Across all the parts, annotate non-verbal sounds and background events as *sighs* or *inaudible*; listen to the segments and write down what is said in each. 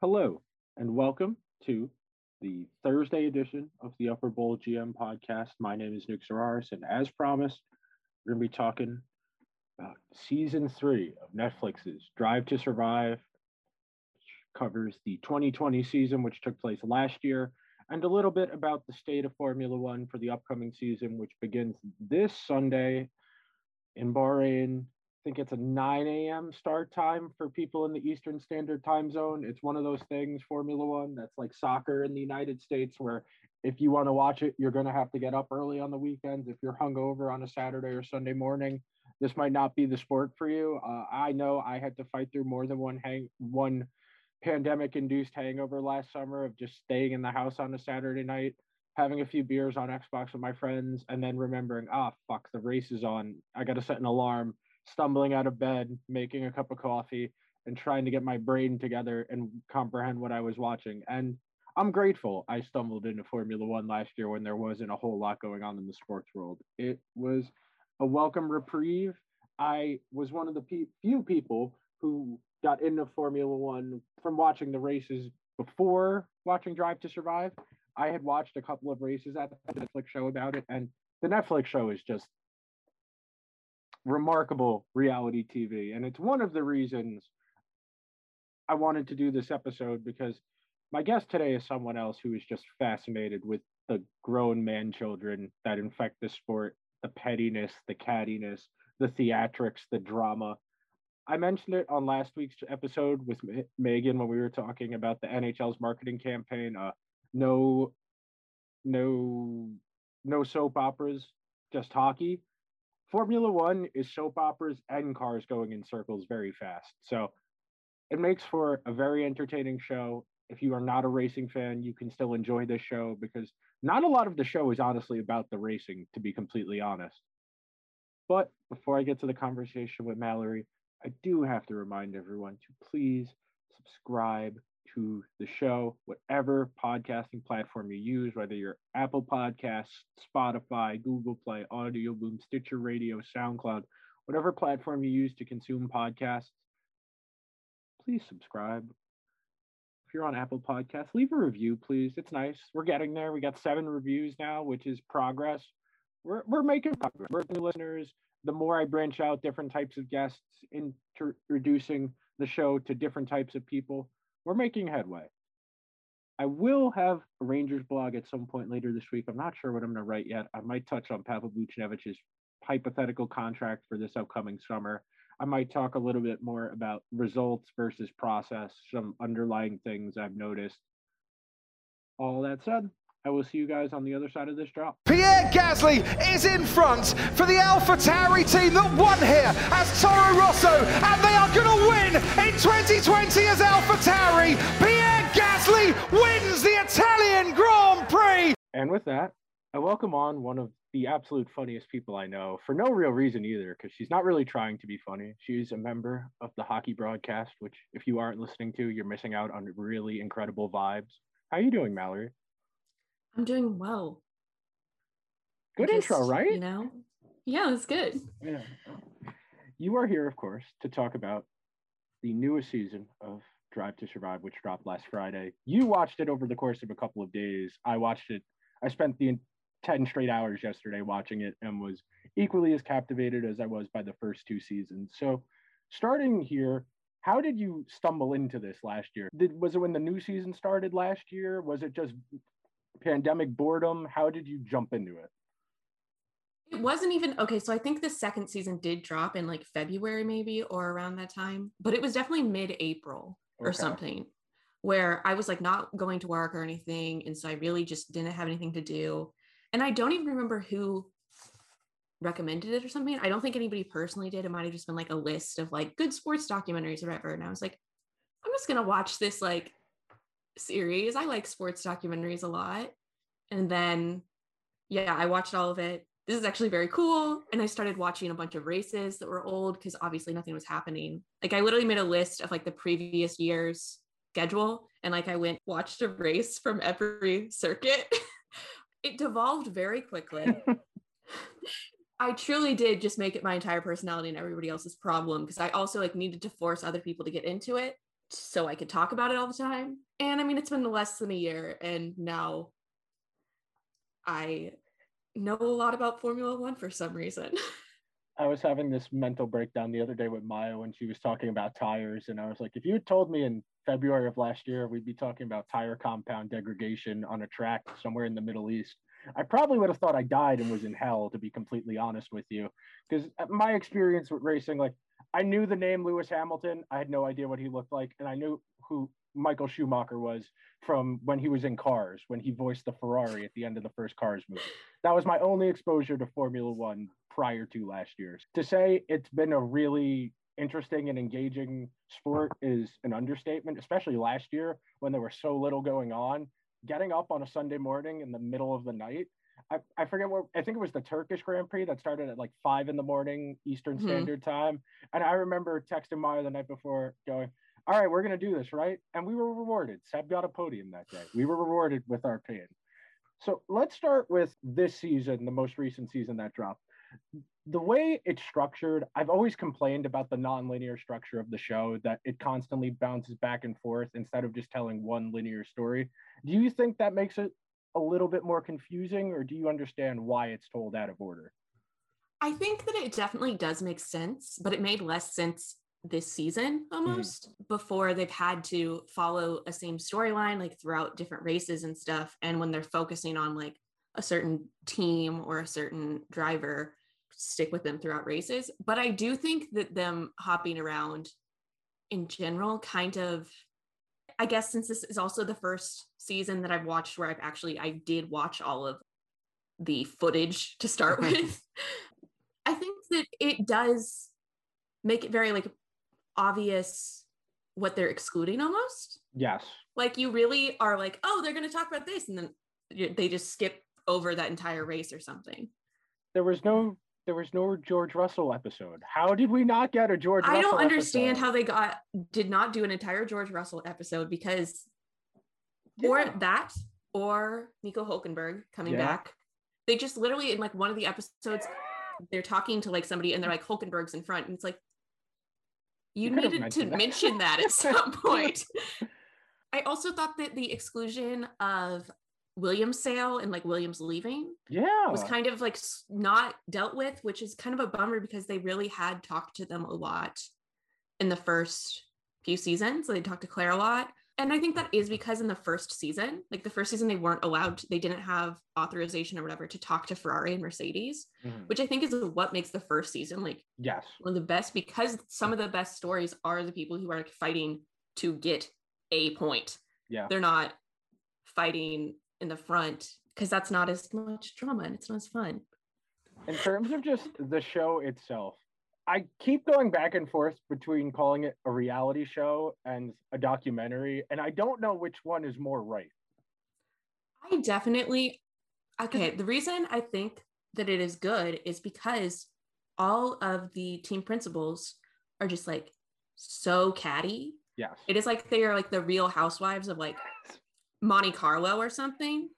Hello, and welcome to the Thursday edition of the Upper Bowl GM podcast. My name is Nuke Zararis, and as promised, we're going to be talking about season three of Netflix's Drive to Survive, which covers the 2020 season, which took place last year, and a little bit about the state of Formula One for the upcoming season, which begins this Sunday in Bahrain think it's a 9 a.m. start time for people in the Eastern Standard Time Zone. It's one of those things, Formula One, that's like soccer in the United States, where if you want to watch it, you're going to have to get up early on the weekends. If you're hungover on a Saturday or Sunday morning, this might not be the sport for you. Uh, I know I had to fight through more than one hang one pandemic induced hangover last summer of just staying in the house on a Saturday night, having a few beers on Xbox with my friends, and then remembering, ah, fuck, the race is on. I got to set an alarm stumbling out of bed, making a cup of coffee, and trying to get my brain together and comprehend what I was watching. And I'm grateful I stumbled into Formula One last year when there wasn't a whole lot going on in the sports world. It was a welcome reprieve. I was one of the few people who got into Formula One from watching the races before watching Drive to Survive. I had watched a couple of races at the Netflix show about it, and the Netflix show is just remarkable reality TV. And it's one of the reasons I wanted to do this episode because my guest today is someone else who is just fascinated with the grown man children that infect the sport, the pettiness, the cattiness, the theatrics, the drama. I mentioned it on last week's episode with Megan when we were talking about the NHL's marketing campaign. Uh, no, no, no soap operas, just hockey. Formula One is soap operas and cars going in circles very fast. So it makes for a very entertaining show. If you are not a racing fan, you can still enjoy this show because not a lot of the show is honestly about the racing, to be completely honest. But before I get to the conversation with Mallory, I do have to remind everyone to please subscribe to the show, whatever podcasting platform you use, whether you're Apple Podcasts, Spotify, Google Play, Audio Boom, Stitcher Radio, SoundCloud, whatever platform you use to consume podcasts, please subscribe. If you're on Apple Podcasts, leave a review, please. It's nice. We're getting there. We got seven reviews now, which is progress. We're, we're making progress. We're new listeners. The more I branch out different types of guests, introducing the show to different types of people, we're making headway. I will have a Rangers blog at some point later this week. I'm not sure what I'm going to write yet. I might touch on Pavel Buchnevich's hypothetical contract for this upcoming summer. I might talk a little bit more about results versus process, some underlying things I've noticed. All that said, I will see you guys on the other side of this drop. Pierre Gasly is in front for the AlphaTauri team that won here as Toro Rosso, and they are going to win in 2020 as AlphaTauri. Pierre Gasly wins the Italian Grand Prix. And with that, I welcome on one of the absolute funniest people I know for no real reason either, because she's not really trying to be funny. She's a member of the hockey broadcast, which if you aren't listening to, you're missing out on really incredible vibes. How are you doing, Mallory? I'm doing well. Good Just, intro, right? You know? Yeah, it's good. Yeah. You are here, of course, to talk about the newest season of Drive to Survive, which dropped last Friday. You watched it over the course of a couple of days. I watched it. I spent the 10 straight hours yesterday watching it and was equally as captivated as I was by the first two seasons. So, starting here, how did you stumble into this last year? Did was it when the new season started last year? Was it just pandemic boredom? How did you jump into it? It wasn't even okay. So I think the second season did drop in like February, maybe, or around that time, but it was definitely mid April or okay. something where I was like not going to work or anything. And so I really just didn't have anything to do. And I don't even remember who recommended it or something. I don't think anybody personally did. It might have just been like a list of like good sports documentaries or whatever. And I was like, I'm just going to watch this like series. I like sports documentaries a lot. And then, yeah, I watched all of it. This is actually very cool. And I started watching a bunch of races that were old because obviously nothing was happening. Like, I literally made a list of like the previous year's schedule. And like, I went, watched a race from every circuit. *laughs* it devolved very quickly. *laughs* I truly did just make it my entire personality and everybody else's problem because I also like needed to force other people to get into it so I could talk about it all the time. And I mean, it's been less than a year, and now I know a lot about Formula One for some reason. *laughs* I was having this mental breakdown the other day with Maya when she was talking about tires, and I was like, if you had told me in February of last year we'd be talking about tire compound degradation on a track somewhere in the Middle East, I probably would have thought I died and was in hell, to be completely honest with you. Because uh, my experience with racing, like I knew the name Lewis Hamilton, I had no idea what he looked like, and I knew who Michael Schumacher was from when he was in Cars, when he voiced the Ferrari at the end of the first Cars movie. That was my only exposure to Formula One prior to last year's. To say it's been a really interesting and engaging sport is an understatement, especially last year when there was so little going on. Getting up on a Sunday morning in the middle of the night. I, I forget what I think it was the Turkish Grand Prix that started at like five in the morning Eastern mm-hmm. Standard Time. And I remember texting Maya the night before going, All right, we're gonna do this, right? And we were rewarded. Seb got a podium that day. We were rewarded with our pain. So let's start with this season, the most recent season that dropped the way it's structured, I've always complained about the nonlinear structure of the show that it constantly bounces back and forth instead of just telling one linear story. Do you think that makes it a little bit more confusing, or do you understand why it's told out of order? I think that it definitely does make sense, but it made less sense this season almost mm-hmm. before they've had to follow a same storyline like throughout different races and stuff. And when they're focusing on like a certain team or a certain driver, stick with them throughout races. But I do think that them hopping around in general kind of I guess since this is also the first season that I've watched where I've actually I did watch all of the footage to start *laughs* *laughs* with. I think that it does make it very like obvious what they're excluding almost. Yes. Like you really are like, oh, they're going to talk about this and then they just skip over that entire race or something. There was no there was no George Russell episode. How did we not get a George? I Russell don't understand episode? how they got did not do an entire George Russell episode because yeah. or that or Nico Hulkenberg coming yeah. back. They just literally in like one of the episodes they're talking to like somebody and they're like Hulkenberg's in front and it's like you, you needed to that. mention that at *laughs* some point. I also thought that the exclusion of Williams sale and like Williams leaving. Yeah. Was kind of like not dealt with, which is kind of a bummer because they really had talked to them a lot in the first few seasons. They talked to Claire a lot. And I think that is because in the first season, like the first season, they weren't allowed, to, they didn't have authorization or whatever to talk to Ferrari and Mercedes, mm-hmm. which I think is what makes the first season like yes one of the best because some of the best stories are the people who are like fighting to get a point. Yeah. They're not fighting in the front because that's not as much drama and it's not as fun. In terms of just the show itself, I keep going back and forth between calling it a reality show and a documentary, and I don't know which one is more right. I definitely, okay, the reason I think that it is good is because all of the team principals are just like so catty. Yes. It is like they are like the real housewives of like Monte Carlo or something.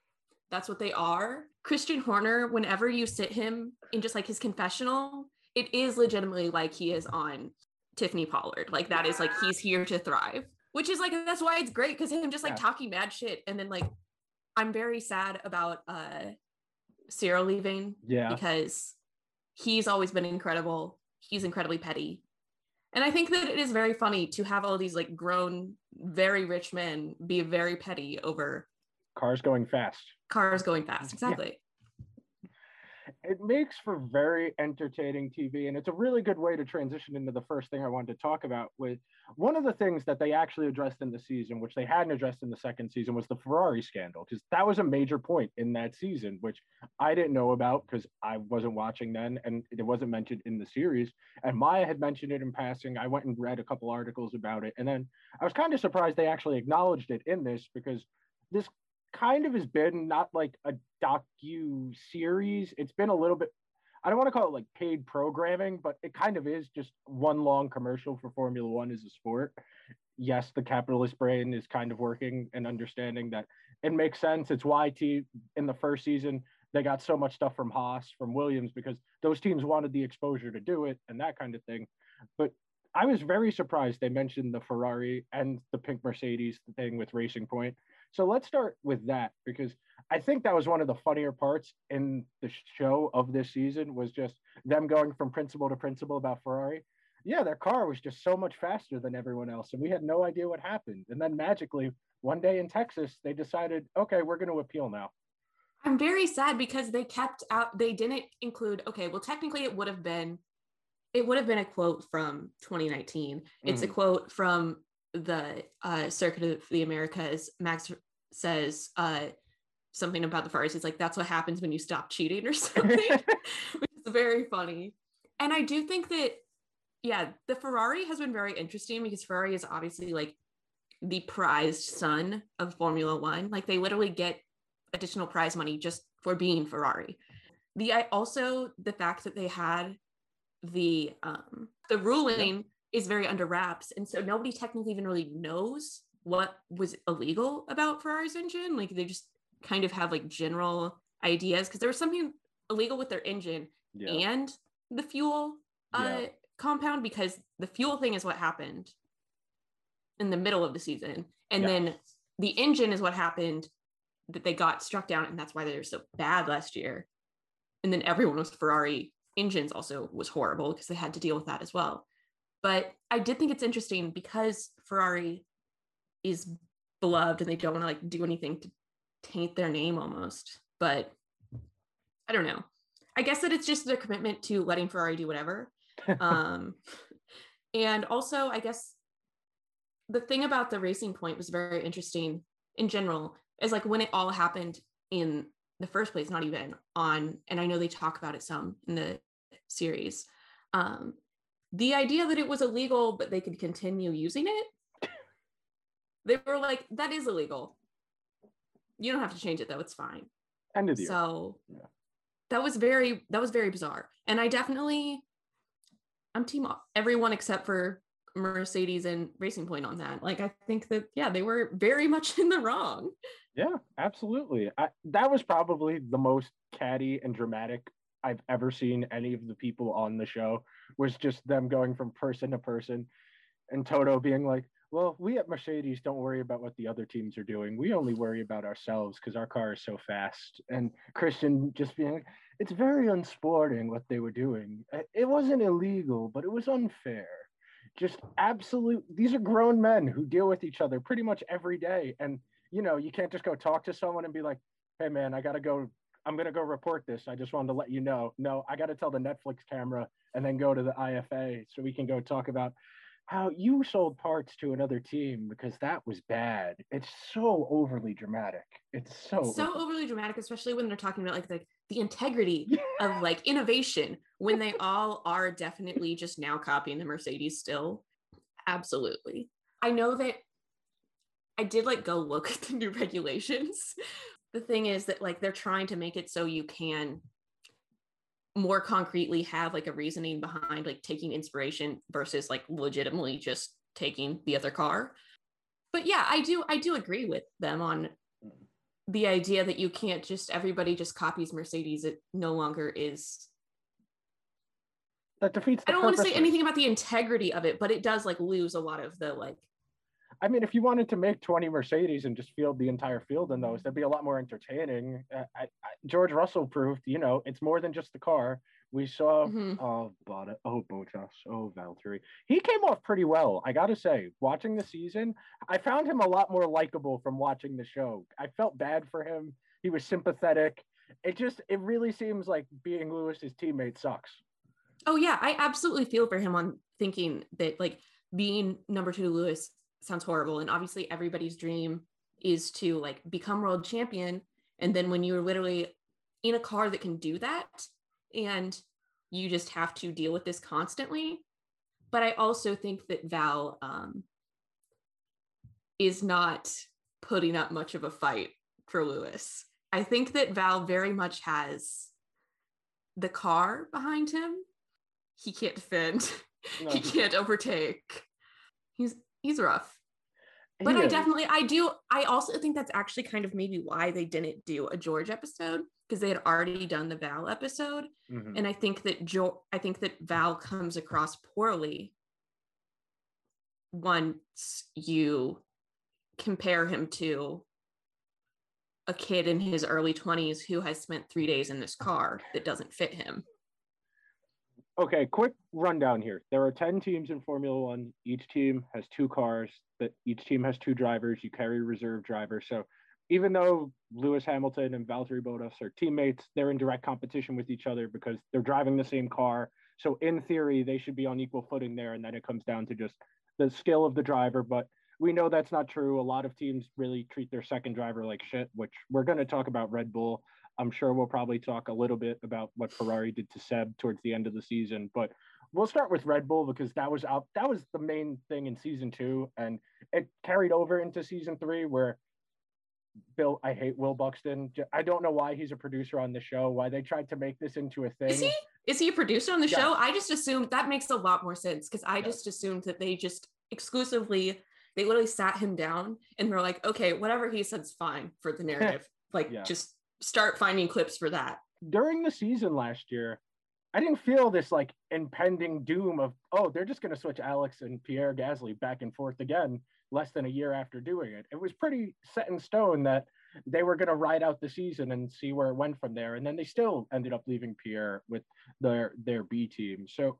That's what they are. Christian Horner, whenever you sit him in just like his confessional, it is legitimately like he is on Tiffany Pollard. Like that is like he's here to thrive, which is like that's why it's great because him just like yeah. talking mad shit and then like I'm very sad about uh Cyril leaving. Yeah. Because he's always been incredible. He's incredibly petty. And I think that it is very funny to have all these like grown, very rich men be very petty over cars going fast. Cars going fast, exactly it makes for very entertaining TV, and it's a really good way to transition into the first thing I wanted to talk about. With one of the things that they actually addressed in the season, which they hadn't addressed in the second season, was the Ferrari scandal, because that was a major point in that season, which I didn't know about because I wasn't watching then, and it wasn't mentioned in the series. And Maya had mentioned it in passing. I went and read a couple articles about it, and then I was kind of surprised they actually acknowledged it in this because this kind of has been not like a docu series. It's been a little bit I don't want to call it like paid programming, but it kind of is just one long commercial for Formula One as a sport. Yes, the capitalist brain is kind of working and understanding that it makes sense. It's why T in the first season they got so much stuff from Haas, from Williams, because those teams wanted the exposure to do it and that kind of thing. But I was very surprised they mentioned the Ferrari and the pink Mercedes thing with Racing Point. So let's start with that because I think that was one of the funnier parts in the show of this season was just them going from principal to principal about Ferrari. Yeah, their car was just so much faster than everyone else, and we had no idea what happened. And then magically, one day in Texas, they decided, okay, we're going to appeal now. I'm very sad because they kept out, they didn't include, okay, well, technically it would have been, it would have been a quote from 2019. It's mm. a quote from the uh, Circuit of the Americas. Max says uh, something about the Ferraris. He's like, that's what happens when you stop cheating or *laughs* something, *laughs* which is very funny. And I do think that, yeah, the Ferrari has been very interesting because Ferrari is obviously like the prized son of Formula One. Like they literally get additional prize money just for being Ferrari. The I also the fact that they had the um the ruling is very under wraps and so nobody technically even really knows what was illegal about Ferrari's engine like they just kind of have like general ideas because there was something illegal with their engine yeah. and the fuel uh yeah. compound because the fuel thing is what happened in the middle of the season and yeah. then the engine is what happened that they got struck down and that's why they were so bad last year and then everyone was ferrari engines also was horrible because they had to deal with that as well but i did think it's interesting because ferrari is beloved and they don't want to like do anything to taint their name almost but i don't know i guess that it's just their commitment to letting ferrari do whatever *laughs* um and also i guess the thing about the racing point was very interesting in general is like when it all happened in the first place, not even on, and I know they talk about it some in the series. Um, the idea that it was illegal, but they could continue using it, *laughs* they were like, that is illegal. You don't have to change it though, it's fine. End of the so yeah. that was very that was very bizarre. And I definitely I'm team everyone except for Mercedes and Racing Point on that. Like I think that yeah, they were very *laughs* much in the wrong. Yeah, absolutely. I, that was probably the most catty and dramatic I've ever seen any of the people on the show. Was just them going from person to person, and Toto being like, "Well, we at Mercedes don't worry about what the other teams are doing. We only worry about ourselves because our car is so fast." And Christian just being like, "It's very unsporting what they were doing. It wasn't illegal, but it was unfair." Just absolute. These are grown men who deal with each other pretty much every day, and you know, you can't just go talk to someone and be like, hey, man, I got to go. I'm going to go report this. I just wanted to let you know. No, I got to tell the Netflix camera and then go to the IFA so we can go talk about how you sold parts to another team because that was bad. It's so overly dramatic. It's so so overly dramatic, especially when they're talking about like the the integrity *laughs* of like innovation when they all are definitely just now copying the Mercedes still. Absolutely. I know that I did like go look at the new regulations. The thing is that like they're trying to make it so you can more concretely have like a reasoning behind like taking inspiration versus like legitimately just taking the other car. But yeah, I do I do agree with them on the idea that you can't just everybody just copies Mercedes. It no longer is that defeats I don't want to say anything about the integrity of it, but it does like lose a lot of the like I mean, if you wanted to make 20 Mercedes and just field the entire field in those, that'd be a lot more entertaining. Uh, I, I, George Russell proved, you know, it's more than just the car. We saw, mm-hmm. oh, Bottas, oh, Bottas, oh, Valtteri. He came off pretty well. I got to say, watching the season, I found him a lot more likable from watching the show. I felt bad for him. He was sympathetic. It just, it really seems like being Lewis's teammate sucks. Oh, yeah. I absolutely feel for him on thinking that, like, being number two to Lewis sounds horrible and obviously everybody's dream is to like become world champion and then when you're literally in a car that can do that and you just have to deal with this constantly. But i also think that val um, is not putting up much of a fight for lewis. I think that val very much has the car behind him. He can't defend. *laughs* No. he can't overtake. He's he's rough. But I definitely I do I also think that's actually kind of maybe why they didn't do a George episode because they had already done the Val episode. Mm-hmm. And I think that Joe I think that Val comes across poorly once you compare him to a kid in his early 20s who has spent three days in this car that doesn't fit him. Okay, quick rundown here. There are 10 teams in Formula One. Each team has two cars, that each team has two drivers. You carry reserve drivers. So even though Lewis Hamilton and Valtteri Bottas are teammates, they're in direct competition with each other because they're driving the same car. So in theory, they should be on equal footing there. And then it comes down to just the skill of the driver. But we know that's not true. A lot of teams really treat their second driver like shit, which we're going to talk about Red Bull. I'm sure we'll probably talk a little bit about what Ferrari did to Seb towards the end of the season, but we'll start with Red Bull because that was out that was the main thing in season 2 and it carried over into season 3 where Bill, I hate Will Buxton. I don't know why he's a producer on the show. Why they tried to make this into a thing. Is he? Is he a producer on the show? I just assumed that makes a lot more sense because I just assumed that they just exclusively they literally sat him down and were like, okay, whatever he said's fine for the narrative. *laughs* like, yeah. just start finding clips for that. During the season last year, I didn't feel this like impending doom of, oh, they're just going to switch Alex and Pierre Gasly back and forth again less than a year after doing it. It was pretty set in stone that they were going to ride out the season and see where it went from there. And then they still ended up leaving Pierre with their their B team. So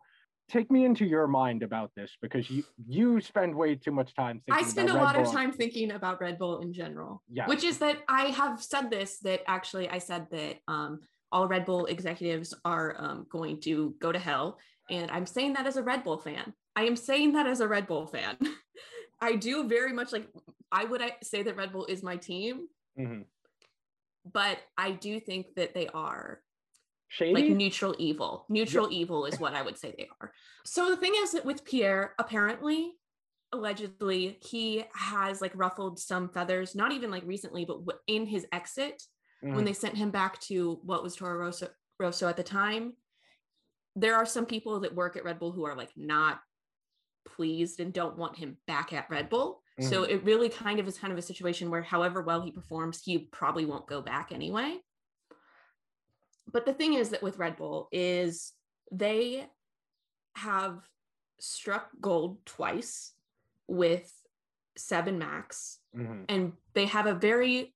take me into your mind about this because you you spend way too much time thinking. I spend a Red lot Bull. of time thinking about Red Bull in general. Yeah. Which is that I have said this that actually I said that um, all Red Bull executives are um, going to go to hell, and I'm saying that as a Red Bull fan. I am saying that as a Red Bull fan. *laughs* I do very much like. I would say that Red Bull is my team, mm-hmm. but I do think that they are Shady? like neutral evil. Neutral yeah. evil is what I would say they are. So the thing is that with Pierre, apparently, allegedly, he has like ruffled some feathers, not even like recently, but in his exit, mm. when they sent him back to what was Toro Rosso, Rosso at the time. There are some people that work at Red Bull who are like not pleased and don't want him back at Red Bull. Mm. So it really kind of is kind of a situation where however well he performs, he probably won't go back anyway but the thing is that with Red Bull is they have struck gold twice with Seb and max mm-hmm. and they have a very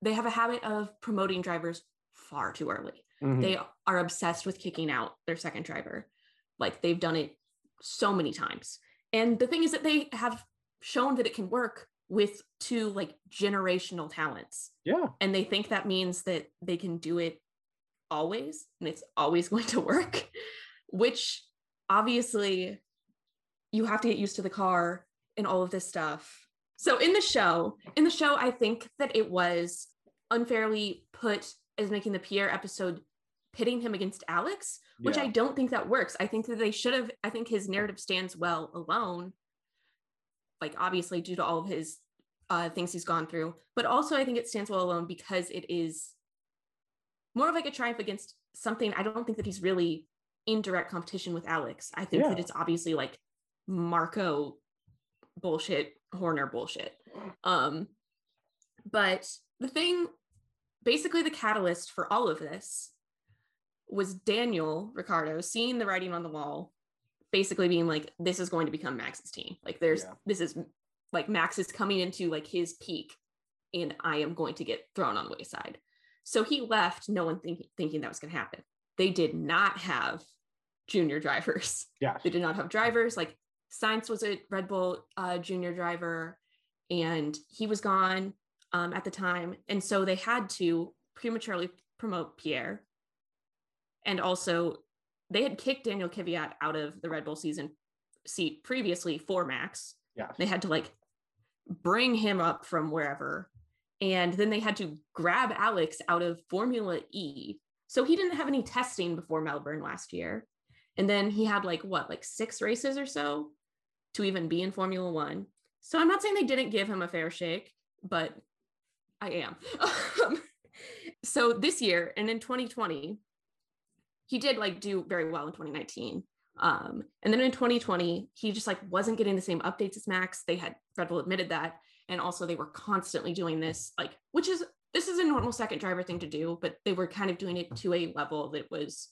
they have a habit of promoting drivers far too early. Mm-hmm. they are obsessed with kicking out their second driver. Like they've done it so many times. And the thing is that they have shown that it can work with two like generational talents. Yeah. And they think that means that they can do it always and it's always *laughs* going to work, which obviously you have to get used to the car and all of this stuff. So in the show, in the show, I think that it was unfairly put as making the Pierre episode pitting him against Alex, which yeah. I don't think that works. I think that they should have, I think his narrative stands well alone, like obviously due to all of his uh, things he's gone through, but also I think it stands well alone because it is more of like a triumph against something. I don't think that he's really in direct competition with Alex. I think yeah. that it's obviously like Marko bullshit, Horner bullshit. Um, but the thing, basically, the catalyst for all of this was Daniel Ricciardo seeing the writing on the wall, basically being like, "This is going to become Max's team. Like, there's yeah. this is like Max is coming into like his peak, and I am going to get thrown on the wayside." So he left, no one think, thinking that was going to happen. They did not have junior drivers. *laughs* Yeah. They did not have drivers. Like Sainz was a Red Bull uh, junior driver and he was gone um, at the time. And so they had to prematurely promote Pierre. And also, they had kicked Daniil Kvyat out of the Red Bull season seat previously for Max. Yeah. They had to like bring him up from wherever and then they had to grab Alex out of Formula E. So he didn't have any testing before Melbourne last year. And then he had like what, like six races or so to even be in Formula One. So I'm not saying they didn't give him a fair shake, but I am. *laughs* so this year and in 2020, he did like do very well in 2019. Um, and then in 2020, he just like wasn't getting the same updates as Max. They had Red Bull admitted that and also they were constantly doing this like which is this is a normal second driver thing to do but they were kind of doing it to a level that was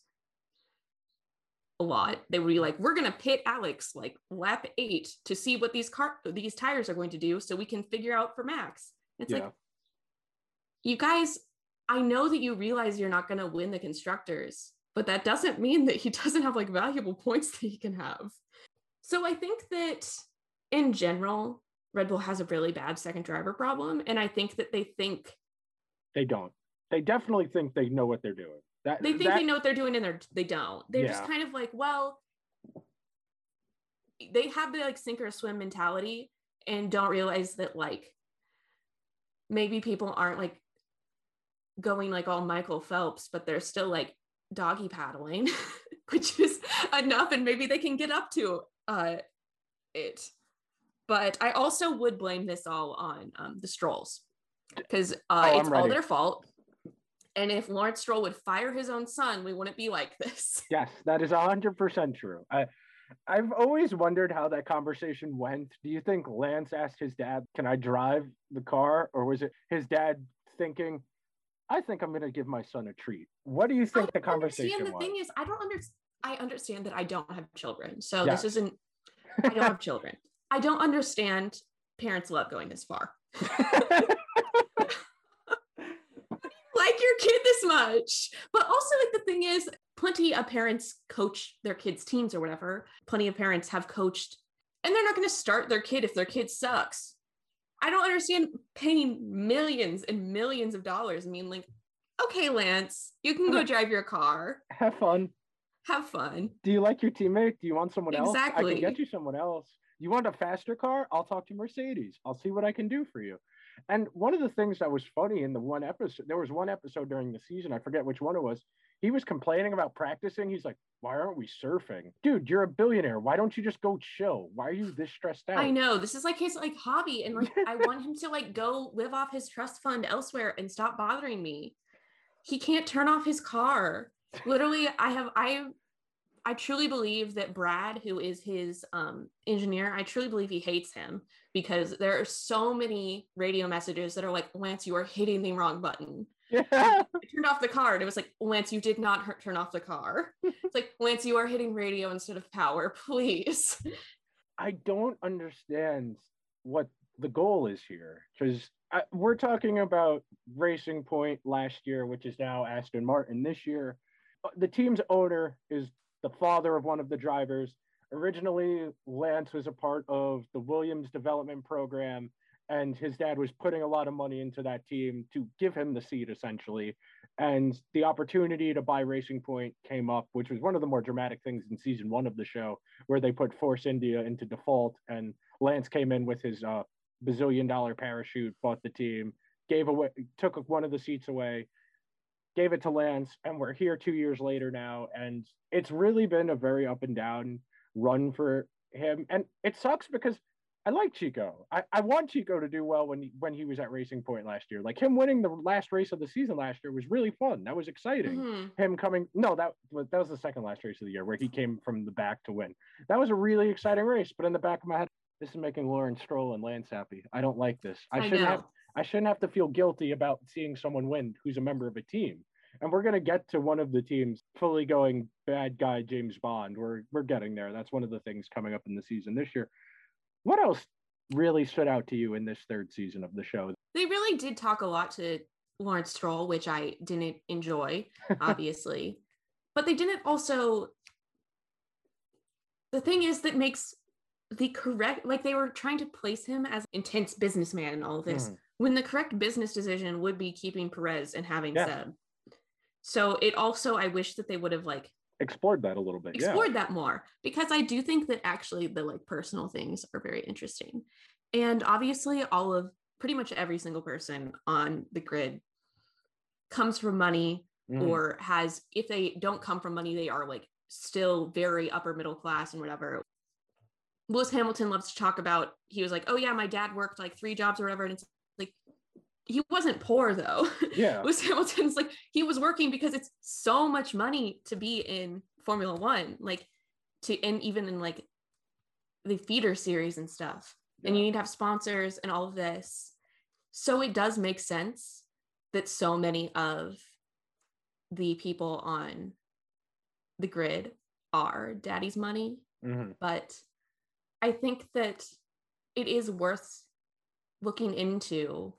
a lot. They would be like, we're gonna pit Alex like lap eight to see what these car these tires are going to do so we can figure out for Max. It's yeah. like you guys, I know that you realize you're not gonna win the constructors, but that doesn't mean that he *laughs* doesn't have like valuable points that he can have. So I think that in general, Red Bull has a really bad second driver problem. And I think that they think they don't. They definitely think they know what they're doing. That, they think that, they know what they're doing and they're they don't. They're yeah. just kind of like, well, they have the like sink or swim mentality and don't realize that like maybe people aren't like going like all Michael Phelps, but they're still like doggy paddling, *laughs* which is enough, and maybe they can get up to uh it. But I also would blame this all on um, the Strolls because uh, oh, it's all their fault. And if Lawrence Stroll would fire his own son, we wouldn't be like this. *laughs* Yes, that is hundred percent true. I, I've always wondered how that conversation went. Do you think Lance asked his dad, "Can I drive the car?" or was it his dad thinking, "I think I'm going to give my son a treat"? What do you think the conversation understand. The was? thing is, I don't understand. I understand that I don't have children, so yes. this isn't. I don't have *laughs* children. I don't understand parents love going this far. *laughs* like your kid this much. But also, like, the thing is, plenty of parents coach their kids' teams or whatever. Plenty of parents have coached, and they're not going to start their kid if their kid sucks. I don't understand paying millions and millions of dollars. I mean, like, okay, Lance, you can go drive your car. Have fun. Have fun. Do you like your teammate? Do you want someone else? Exactly. I can get you someone else. You want a faster car? I'll talk to Mercedes. I'll see what I can do for you. And one of the things that was funny in the one episode, there was one episode during the season, I forget which one it was. He was complaining about practicing. He's like, Why aren't we surfing? Dude, you're a billionaire. Why don't you just go chill? Why are you this stressed out? I know. This is like his like hobby. And like I *laughs* want him to like go live off his trust fund elsewhere and stop bothering me. He can't turn off his car. Literally, I have I I truly believe that Brad, who is his um, engineer, I truly believe he hates him because there are so many radio messages that are like, Lance, you are hitting the wrong button. Yeah. *laughs* I turned off the car and it was like, Lance, you did not hurt, turn off the car. *laughs* it's like, Lance, you are hitting radio instead of power, *laughs* please. I don't understand what the goal is here because we're talking about Racing Point last year, which is now Aston Martin this year. Uh, the team's owner is the father of one of the drivers. Originally, Lance was a part of the Williams development program, and his dad was putting a lot of money into that team to give him the seat essentially. And the opportunity to buy Racing Point came up, which was one of the more dramatic things in season one of the show, where they put Force India into default, and Lance came in with his uh, bazillion dollar parachute, bought the team, gave away, took one of the seats away, gave it to Lance, and we're here two years later now, and it's really been a very up and down run for him, and it sucks because I like Checo. I, I want Checo to do well when he, when he was at Racing Point last year. Like him winning the last race of the season last year was really fun. That was exciting. Mm-hmm. Him coming no that that was the second last race of the year where he came from the back to win. That was a really exciting race. But in the back of my head, this is making Lawrence Stroll and Lance happy. I don't like this. I, I shouldn't know. have I shouldn't have to feel guilty about seeing someone win who's a member of a team. And we're gonna get to one of the teams fully going bad guy James Bond. We're we're getting there. That's one of the things coming up in the season this year. What else really stood out to you in this third season of the show? They really did talk a lot to Lawrence Stroll, which I didn't enjoy, *laughs* obviously. but they didn't also the thing is that makes the correct like they were trying to place him as intense businessman and all of this mm when the correct business decision would be keeping Perez and having yeah. Seb. So it also I wish that they would have like explored that a little bit. Explored yeah. that more because I do think that actually the like personal things are very interesting. And obviously all of pretty much every single person on the grid comes from money mm. or has if they don't come from money they are like still very upper middle class and whatever Lewis Hamilton loves to talk about he was like, "Oh yeah, my dad worked like three jobs or whatever." And it's he wasn't poor though. Yeah. *laughs* Lewis Hamilton's like he was working because it's so much money to be in Formula 1, like to and even in like the feeder series and stuff. Yeah. And you need to have sponsors and all of this. So it does make sense that so many of the people on the grid are daddy's money, Mhm. but I think that it is worth looking into.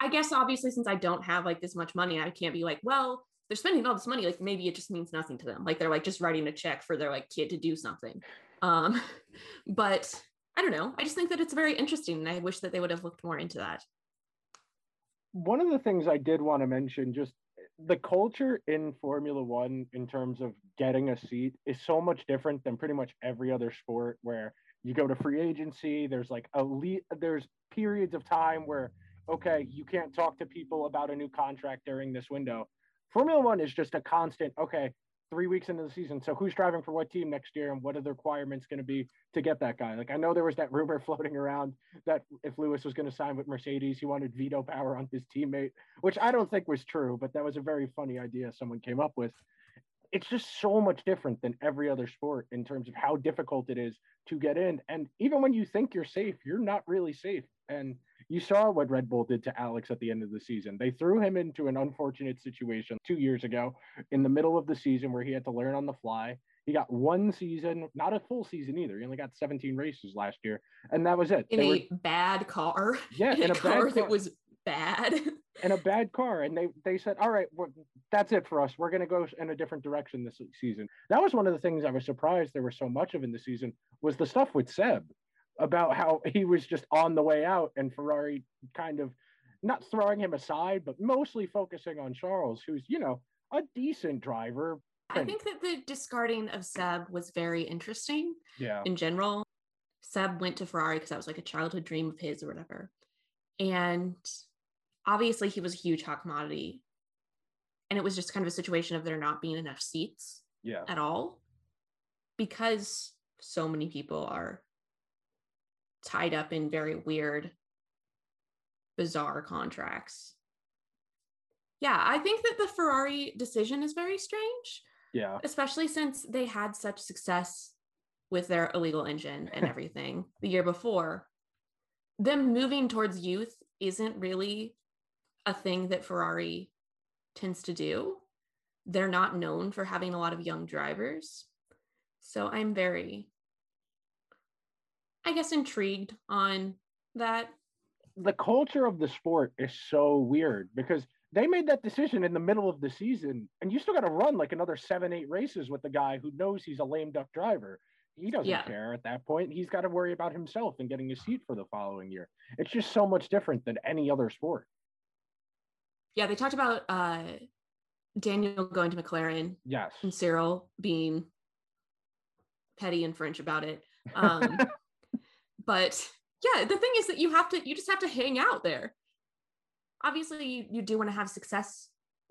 I guess obviously since I don't have like this much money, I can't be like, well, they're spending all this money, like maybe it just means nothing to them. Like they're like just writing a check for their like kid to do something. Um, *laughs* but I don't know. I just think that it's very interesting and I wish that they would have looked more into that. one of the things I did want to mention, just the culture in Formula One in terms of getting a seat is so much different than pretty much every other sport where you go to free agency, there's like elite, there's periods of time where, okay, you can't talk to people about a new contract during this window. Formula One is just a constant, okay, three weeks into the season. So who's driving for what team next year and what are the requirements going to be to get that guy? Like I know there was that rumor *laughs* floating around that if Lewis was going to sign with Mercedes, he wanted veto power on his teammate, which I don't think was true, but that was a very funny idea someone came up with. It's just so much different than every other sport in terms of how difficult it is to get in. And even when you think you're safe, you're not really safe. And you saw what Red Bull did to Alex at the end of the season. They threw him into an unfortunate situation two years ago in the middle of the season where he had to learn on the fly. He got one season, not a full season either. He only got 17 races last year, and that was it. In They a were- bad car. yeah, in, in *laughs* a, a bad car that was bad. *laughs* in a bad car and they they said all right that's it for us we're going to go in a different direction this season that was one of the things i was surprised there was so much of in the season was the stuff with seb about how *laughs* he was just on the way out and ferrari kind of not throwing him aside but mostly focusing on charles who's you know a decent driver I think that the discarding of Seb was very interesting yeah in general. Seb went to Ferrari because that was like a childhood dream of his or whatever. And obviously he was a huge hot commodity. And it was just kind of a situation of there not being enough seats yeah at all because so many people are tied up in very weird, bizarre contracts. Yeah, I think that the Ferrari decision is very strange, yeah especially since they had such success with their illegal engine and *laughs* everything the year before. Them moving towards youth isn't really a thing that Ferrari tends to do. They're not known for having a lot of young drivers. So I'm very, I guess, intrigued on that. the culture of the sport is so weird because they made that decision in the middle of the season and you still got to run like another seven eight races with the guy who knows he's a lame duck driver he doesn't Yeah. care at that point he's got to worry about himself and getting a seat for the following year it's just so much different than any other sport Yeah, they talked about uh, Daniel going to McLaren yes and Cyril being petty and French about it. *laughs* Um, but yeah, the thing is that you have to, you just have to hang out there. Obviously, you, you do want to have success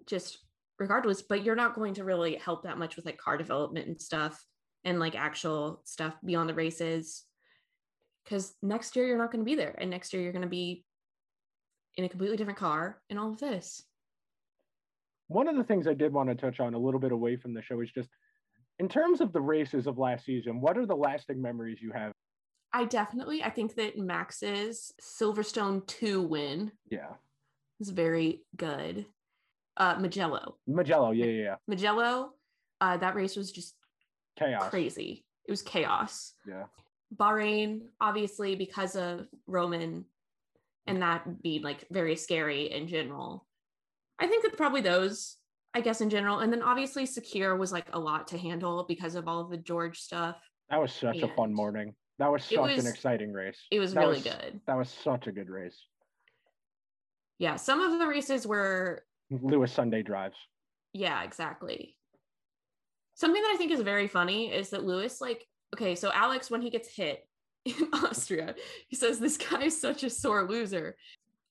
just regardless, but you're not going to really help that much with like car development and stuff and like actual stuff beyond the races. Because next year you're not going to be there. And next year you're going to be in a completely different car and all of this. one of the things i did want to touch on a little bit away from the show is just in terms of the races of last season what are the lasting memories you have I definitely, I think that Max's Silverstone 2 win yeah is very good. Uh Mugello. mugello yeah yeah, yeah. Mugello, uh that race was just chaos crazy. It was chaos. yeah Bahrain, obviously, because of Romain and that being like very scary in general. I think that probably those, I guess, in general. And then obviously Sakhir was like a lot to handle because of all of the George stuff. That was such a fun morning. That was such was- an exciting race. It was That really was- good. That was such a good race. Yeah. Some of the races were Lewis Sunday drives. Yeah, exactly. Something that I think is very funny is that Lewis, like, okay, so Alex, when he gets hit *laughs* in Austria, he says, This guy is such a sore loser.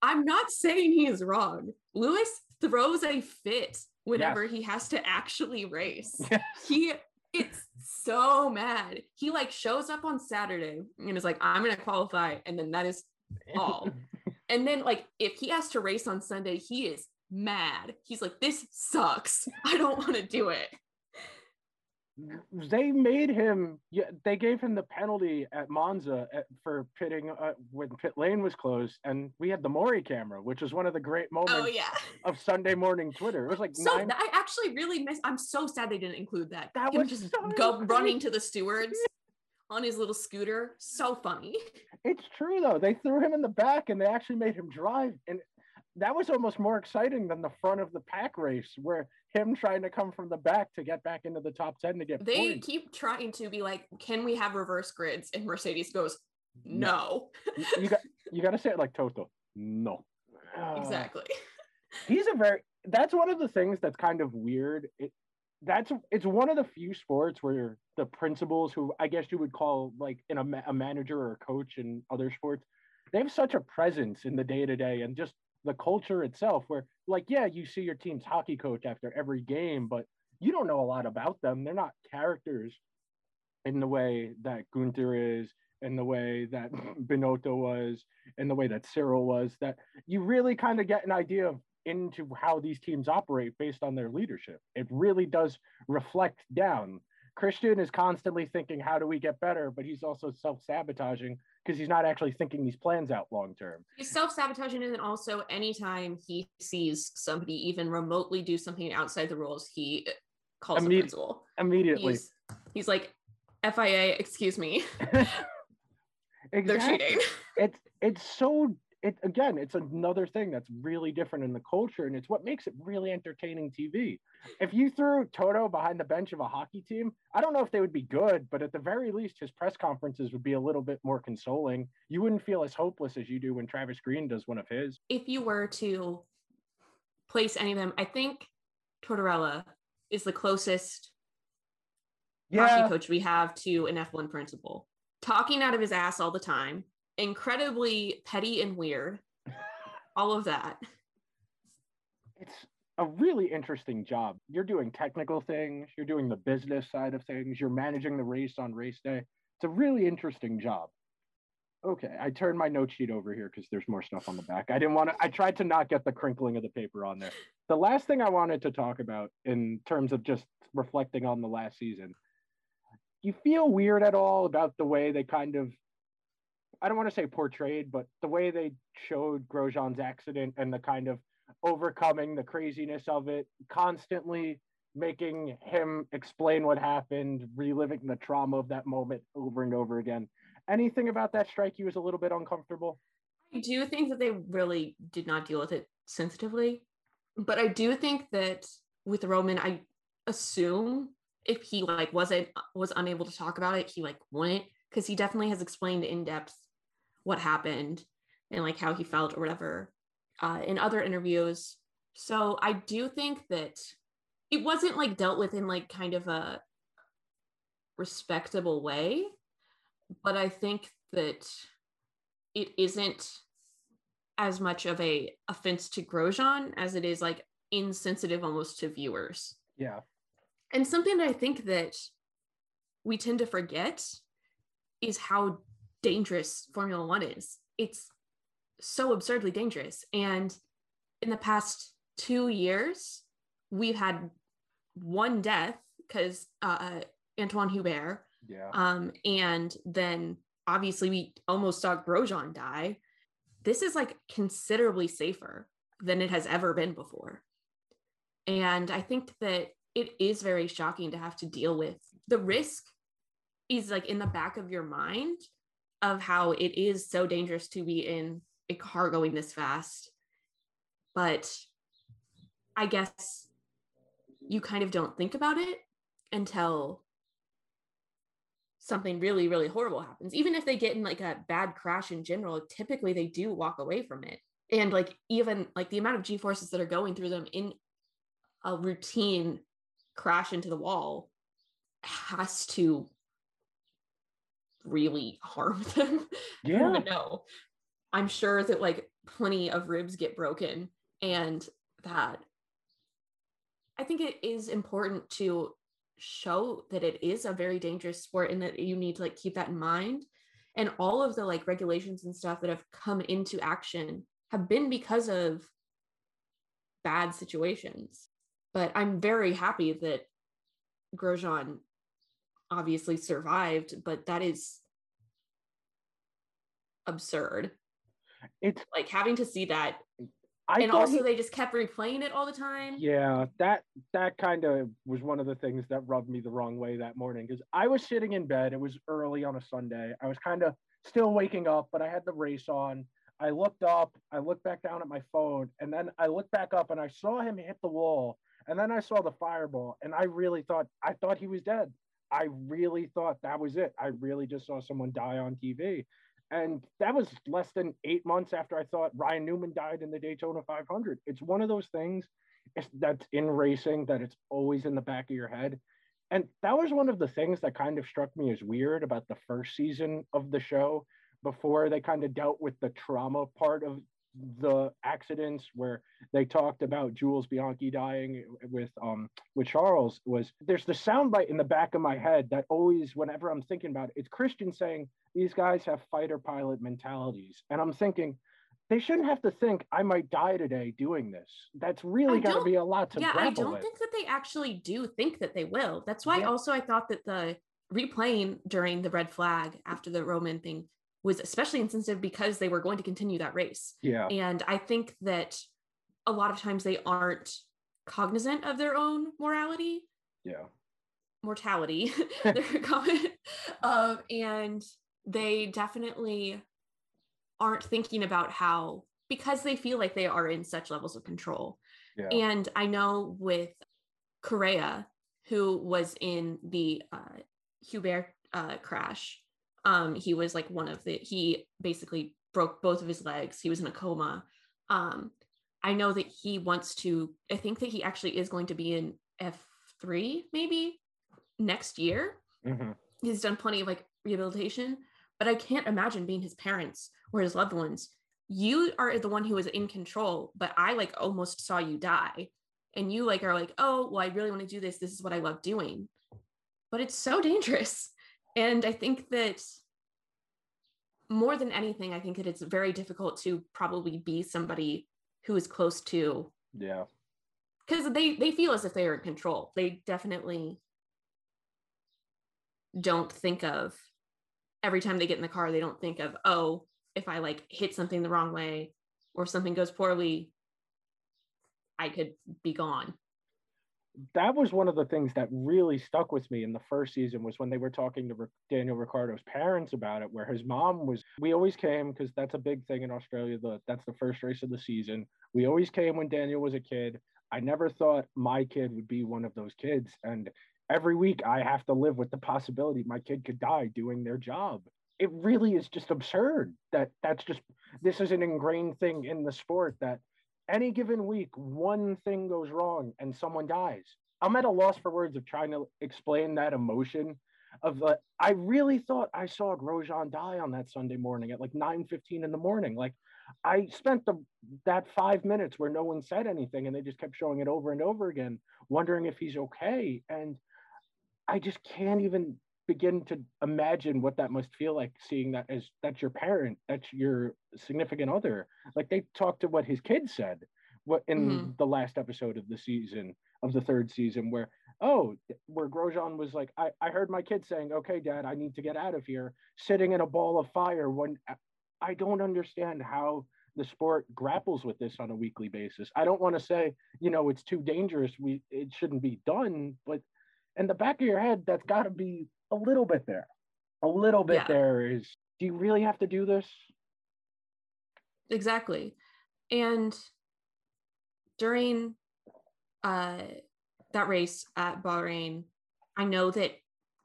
I'm not saying he is wrong. Lewis throws a fit whenever Yes. he has to actually race. *laughs* Yes. He it's so mad. He like shows up on Saturday and is like, I'm gonna qualify, and then that is all. *laughs* And then, like, if he has to race on Sunday, he is mad. He's like, this sucks. I don't want to do it. They made him yeah they gave him the penalty at monza at, for pitting uh, when pit lane was closed and we had the maury camera which was one of the great moments oh yeah. of sunday morning twitter. It was like so nine... i actually really miss i'm so sad they didn't include that. That Him was just so go great. running to the stewards on his little scooter. So funny. It's true though. They threw him in the back and they actually made him drive and that was almost more exciting than the front of the pack race where him trying to come from the back to get back into the top 10 to get they points. keep trying to be like can we have reverse grids and mercedes goes no You- you got you got to say it like Toto. No. Uh, *sighs* exactly *sighs* he's a very that's one of the things that's kind of weird it that's it's one of the few sports where the principals who i guess you would call like in a, a manager or a coach in other sports they have such a presence in the day-to-day and just the culture itself where like yeah you see your team's hockey coach after every game but you don't know a lot about them they're not characters in the way that Guenther is in the way that *laughs* Binotto was in the way that cyril was that you really kind of get an idea of into how these teams operate based on their leadership. It really does reflect down. Christian is constantly thinking, how do we get better? But he's also self sabotaging because he's not actually thinking these plans out long term. He's self-sabotaging and then also anytime he sees somebody even remotely do something outside the rules, he uh, calls the Immedi- principal. Immediately. He's, he's like, FIA, excuse me, *laughs* *laughs* they're cheating. *laughs* It's it's so it again, it's another thing that's really different in the culture, and it's what makes it really entertaining TV. If you threw Toto behind the bench of a hockey team, I don't know if they would be good, but at the very least, his press conferences would be a little bit more consoling. You wouldn't feel as hopeless as you do when Travis Green does one of his. If you were to place any of them, I think Tortorella is the closest yeah. hockey coach we have to an F1 principal. Talking out of his ass all the time, incredibly petty and weird, all of that. it's a really interesting job. You're doing technical things, you're doing the business side of things, you're managing the race on race day. It's a really interesting job. Okay, I turned my note sheet over here because there's more stuff on the back. I didn't want to, I tried to not get the crinkling of the paper on there. The last thing I wanted to talk about in terms of just reflecting on the last season, you feel weird at all about the way they kind of I don't want to say portrayed, but the way they showed Grosjean's accident and the kind of overcoming the craziness of it, constantly making him explain what happened, reliving the trauma of that moment over and over again. Anything about that strike you was a little bit uncomfortable? I do think that they really did not deal with it sensitively, but I do think that with Romain, I assume if he like wasn't was unable to talk about it, he like wouldn't because he definitely has explained in depth what happened and like how he felt or whatever uh, in other interviews. So I do think that it wasn't like dealt with in like kind of a respectable way, but I think that it isn't as much of a offense to Grosjean as it is like insensitive almost to viewers. Yeah. And something that I think that we tend to forget is how dangerous Formula One is. It's so absurdly dangerous. And in the past two years, we've had one death because uh, Antoine Hubert. Yeah. Um, and then obviously we almost saw Grosjean die. This is like considerably safer than it has ever been before. And I think that it is very shocking to have to deal with the risk is like in the back of your mind of how it is so dangerous to be in a car going this fast. But I guess you kind of don't think about it until something really, really horrible happens. Even if they get in like a bad crash in general, typically they do walk away from it. And like even like the amount of G forces that are going through them in a routine crash into the wall has to really harm *laughs* them. I don't Yeah. even know. I'm sure that like plenty of ribs get broken and that I think it is important to show that it is a very dangerous sport and that you need to like keep that in mind. And all of the like regulations and stuff that have come into action have been because of bad situations. But I'm very happy that Grosjean obviously survived, but that is absurd. It's like having to see that I and also he- they just kept replaying it all the time. Yeah, that that kind of was one of the things that rubbed me the wrong way that morning because I was sitting in bed. It was early on a Sunday. I was kind of still waking up, but I had the race on. I looked up, I looked back down at my phone, and then I looked back up and I saw him hit the wall. And then I saw the fireball, and I really thought I thought he was dead. I really thought that was it. I really just saw someone die on TV. And that was less than eight months after I thought Ryan Newman died in the Daytona 500. It's one of those things that's in racing that it's always in the back of your head. And that was one of the things that kind of struck me as weird about the first season of the show before they kind of dealt with the trauma part of the accidents where they talked about Jules Bianchi dying with um with Charles was there's the soundbite in the back of my head that always whenever I'm thinking about it, it's Christian saying these guys have fighter pilot mentalities. And I'm thinking they shouldn't have to think I might die today doing this. That's really got to be a lot to yeah, I don't with. think that they actually do think that they will. That's why Yeah. also I thought that the replaying during the red flag after the Romain thing was especially insensitive because they were going to continue that race. yeah. And I think that a lot of times they aren't cognizant of their own morality, Yeah. mortality, *laughs* *laughs* um, and they definitely aren't thinking about how because they feel like they are in such levels of control. Yeah. And I know with Correa, who was in the uh, Hubert uh, crash, um, he was like one of the, he basically broke both of his legs. He was in a coma. Um, I know that he wants to, I think that he actually is going to be in F3 maybe next year. Mhm. He's done plenty of like rehabilitation, but I can't imagine being his parents or his loved ones. You are the one who is in control, but I like almost saw you die. And you like are like, oh, well, I really want to do this. This is what I love doing. But it's so dangerous. And I think that more than anything, I think that it's very difficult to probably be somebody who is close to Yeah. because they they feel as if they are in control. They definitely don't think of every time they get in the car. They don't think of oh, if I like hit something the wrong way or something goes poorly, I could be gone. That was one of the things that really stuck with me in the first season was when they were talking to Daniel Ricciardo's parents about it, where his mom was. We always came because that's a big thing in Australia. The that's the first race of the season. We always came when Daniel was a kid. I never thought my kid would be one of those kids, and every week I have to live with the possibility my kid could die doing their job. It really is just absurd that that's just this is an ingrained thing in the sport that any given week, one thing goes wrong and someone dies. I'm at a loss for words of trying to explain that emotion of the I really thought I saw Grosjean die on that Sunday morning at like 9:15 in the morning. Like I spent the that five minutes where no one said anything and they just kept showing it over and over again, wondering if he's okay. And I just can't even begin to imagine what that must feel like seeing that as that's your parent, that's your significant other. Like they talked to what his kids said what in Mhm. the last episode of the season of the third season where oh where Grosjean was like I, I heard my kid saying okay dad I need to get out of here sitting in a ball of fire when I don't understand how the sport grapples with this on a weekly basis. I don't want to say, you know, it's too dangerous. We it shouldn't be done, but in the back of your head, that's got to be a little bit there. A little bit Yeah. there is. Do you really have to do this? Exactly. And during uh that race at Bahrain, I know that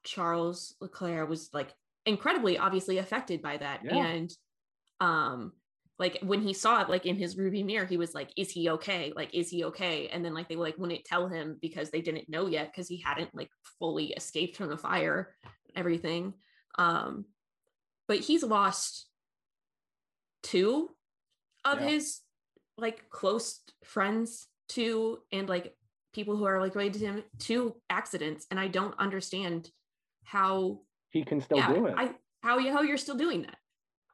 Charles Leclerc was like incredibly obviously affected by that. Yeah. And um like when he saw it like in his ruby mirror, he was like, is he okay? Like, is he okay? And then like they like wouldn't tell him because they didn't know yet because he hadn't like fully escaped from the fire, everything. Um, but he's lost two of Yeah. his like close friends to and like people who are like related to him to accidents and i don't understand how He can still yeah do it. i how you how you're still doing that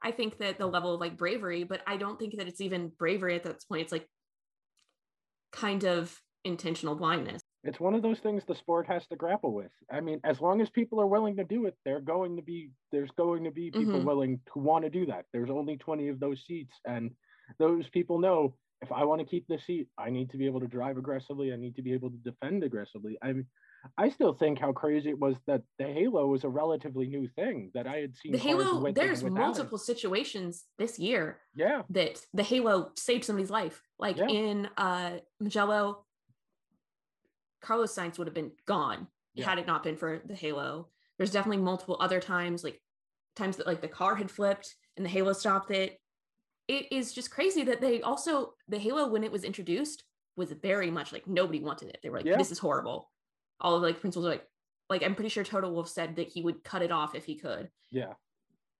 i think that the level of like bravery but i don't think that it's even bravery at that point it's like kind of intentional blindness it's one of those things the sport has to grapple with. I mean, as long as people are willing to do it, they're going to be there's going to be people Mhm. willing to want to do that. There's only 20 of those seats and those people know if I want to keep the seat, I need to be able to drive aggressively. I need to be able to defend aggressively. I mean, I still think how crazy it was that the Halo was a relatively new thing that I had seen. The Halo, there's without it. multiple situations this year Yeah, that the Halo saved somebody's life. Like Yeah. in uh Mugello, Carlos Sainz would have been gone Yeah. had it not been for the Halo. There's definitely multiple other times, like times that like the car had flipped and the Halo stopped it. It is just crazy that they also the Halo when it was introduced was very much like nobody wanted it. They were like, Yeah. this is horrible. All of like principals were like, like I'm pretty sure Toto Wolff said that he would cut it off if he could yeah.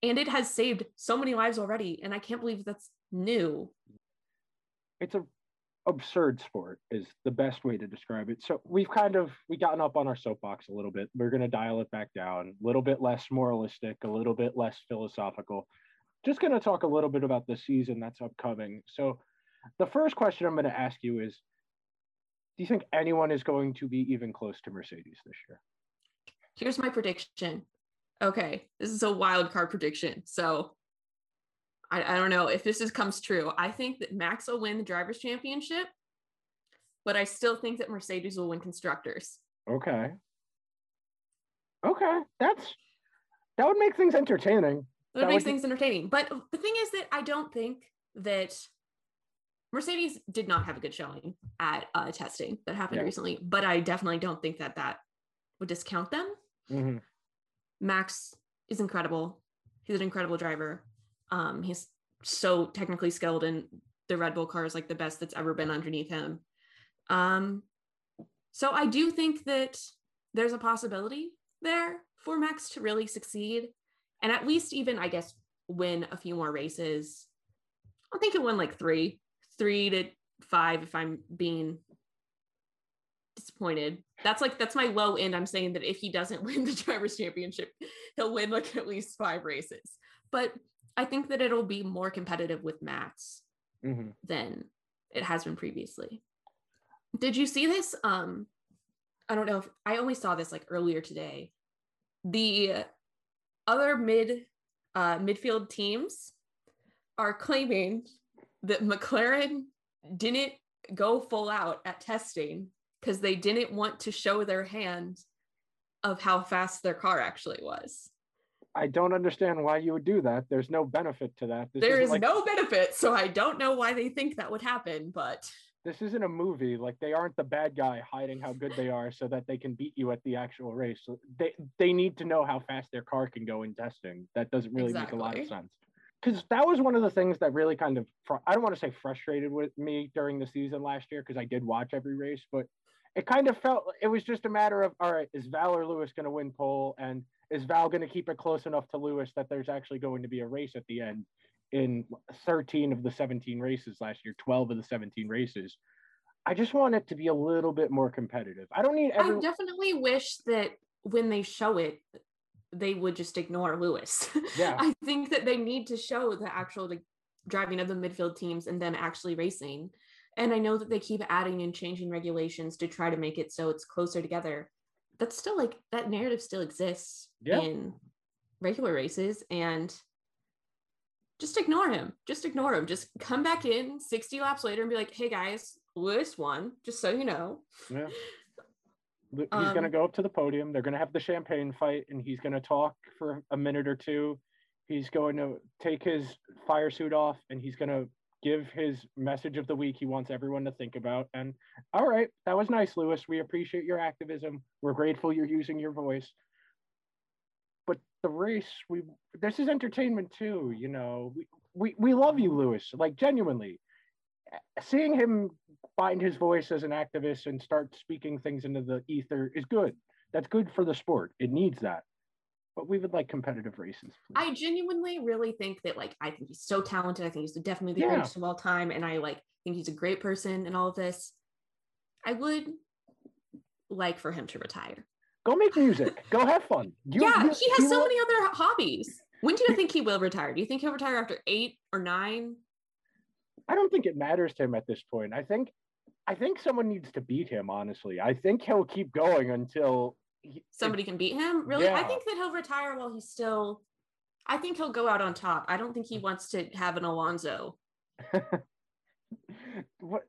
and it has saved so many lives already and i can't believe that's new it's a absurd sport is the best way to describe it. So we've kind of we gotten up on our soapbox a little bit. We're going to dial it back down, a little bit less moralistic, a little bit less philosophical. Just going to talk a little bit about the season that's upcoming. So the first question I'm going to ask you is do you think anyone is going to be even close to Mercedes this year? here's my prediction okay this is a wild card prediction so I, I don't know if this is comes true i think that max will win the drivers championship but i still think that mercedes will win constructors Okay. Okay, that's that would make things entertaining. That would- things entertaining. But the thing is that I don't think that Mercedes did not have a good showing at uh, testing that happened Yeah. recently. But I definitely don't think that that would discount them. Mhm. Max is incredible. He's an incredible driver. Um, he's so technically skilled, and the Red Bull car is like the best that's ever been underneath him. Um, so I do think that there's a possibility there for Max to really succeed, and at least even I guess win a few more races. I think he won like three, three to five if I'm being disappointed. That's like that's my low end. I'm saying that if he doesn't *laughs* win the drivers championship, he'll win like at least five races. But I think that it'll be more competitive with Max Mhm. than it has been previously. Did you see this? Um, I don't know if I only saw this like earlier today. The other mid uh, midfield teams are claiming that McLaren didn't go full out at testing because they didn't want to show their hand of how fast their car actually was. I don't understand why you would do that. There's no benefit to that. This there is like, no benefit, so I don't know why they think that would happen, but This isn't a movie. Like they aren't the bad guy hiding how good they are so that they can beat you at the actual race. So they they need to know how fast their car can go in testing. That doesn't really make a lot of sense. Because that was one of the things that really kind of fr- I don't want to say frustrated with me during the season last year because I did watch every race, but it kind of felt it was just a matter of all right, is Val or Lewis going to win pole, and is Val going to keep it close enough to Lewis that there's actually going to be a race at the end in 13 of the 17 races last year, 12 of the 17 races. I just want it to be a little bit more competitive. I don't need Every- I definitely wish that when they show it, they would just ignore Lewis. *laughs* Yeah. I think that they need to show the actual like driving of the midfield teams and them actually racing. And I know that they keep adding and changing regulations to try to make it so it's closer together. That's still like that narrative still exists Yeah. in regular races and just ignore him. Just ignore him. Just come back in 60 laps later and be like, hey guys, Lewis won, just so you know. Yeah. *laughs* He's going to Um, go up to the podium. They're going to have the champagne fight, and he's going to talk for a minute or two. He's going to take his fire suit off, and he's going to give his message of the week he wants everyone to think about. And all right, that was nice, Lewis. We appreciate your activism. We're grateful you're using your voice. But the race, we this is entertainment too. You know, we we, we love you, Lewis. Like genuinely, seeing him find his voice as an activist and start speaking things into the ether is good. That's good for the sport. It needs that. But we would like competitive races. please. I genuinely really think that like I think he's so talented. I think he's definitely the Yeah. greatest of all time, and I like think he's a great person and all of this. I would like for him to retire. Go make music. *laughs* Go have fun. You- yeah, you- he has so will- many other hobbies. When do you think he will retire? Do you think he'll retire after eight or nine? I don't think it matters to him at this point. I think I think someone needs to beat him. Honestly, I think he'll keep going until he, somebody can beat him. Really, yeah. I think that he'll retire while he's still. I think he'll go out on top. I don't think he wants to have an Alonso. *laughs* what?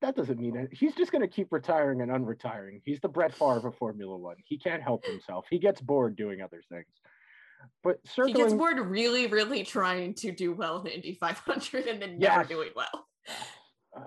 That doesn't mean it. He's just going to keep retiring and unretiring. He's the Brett Favre of Formula One. He can't help himself. He gets bored doing other things. But circling... he gets bored really, really trying to do well in the Indy 500 and then yes. never doing well. Uh,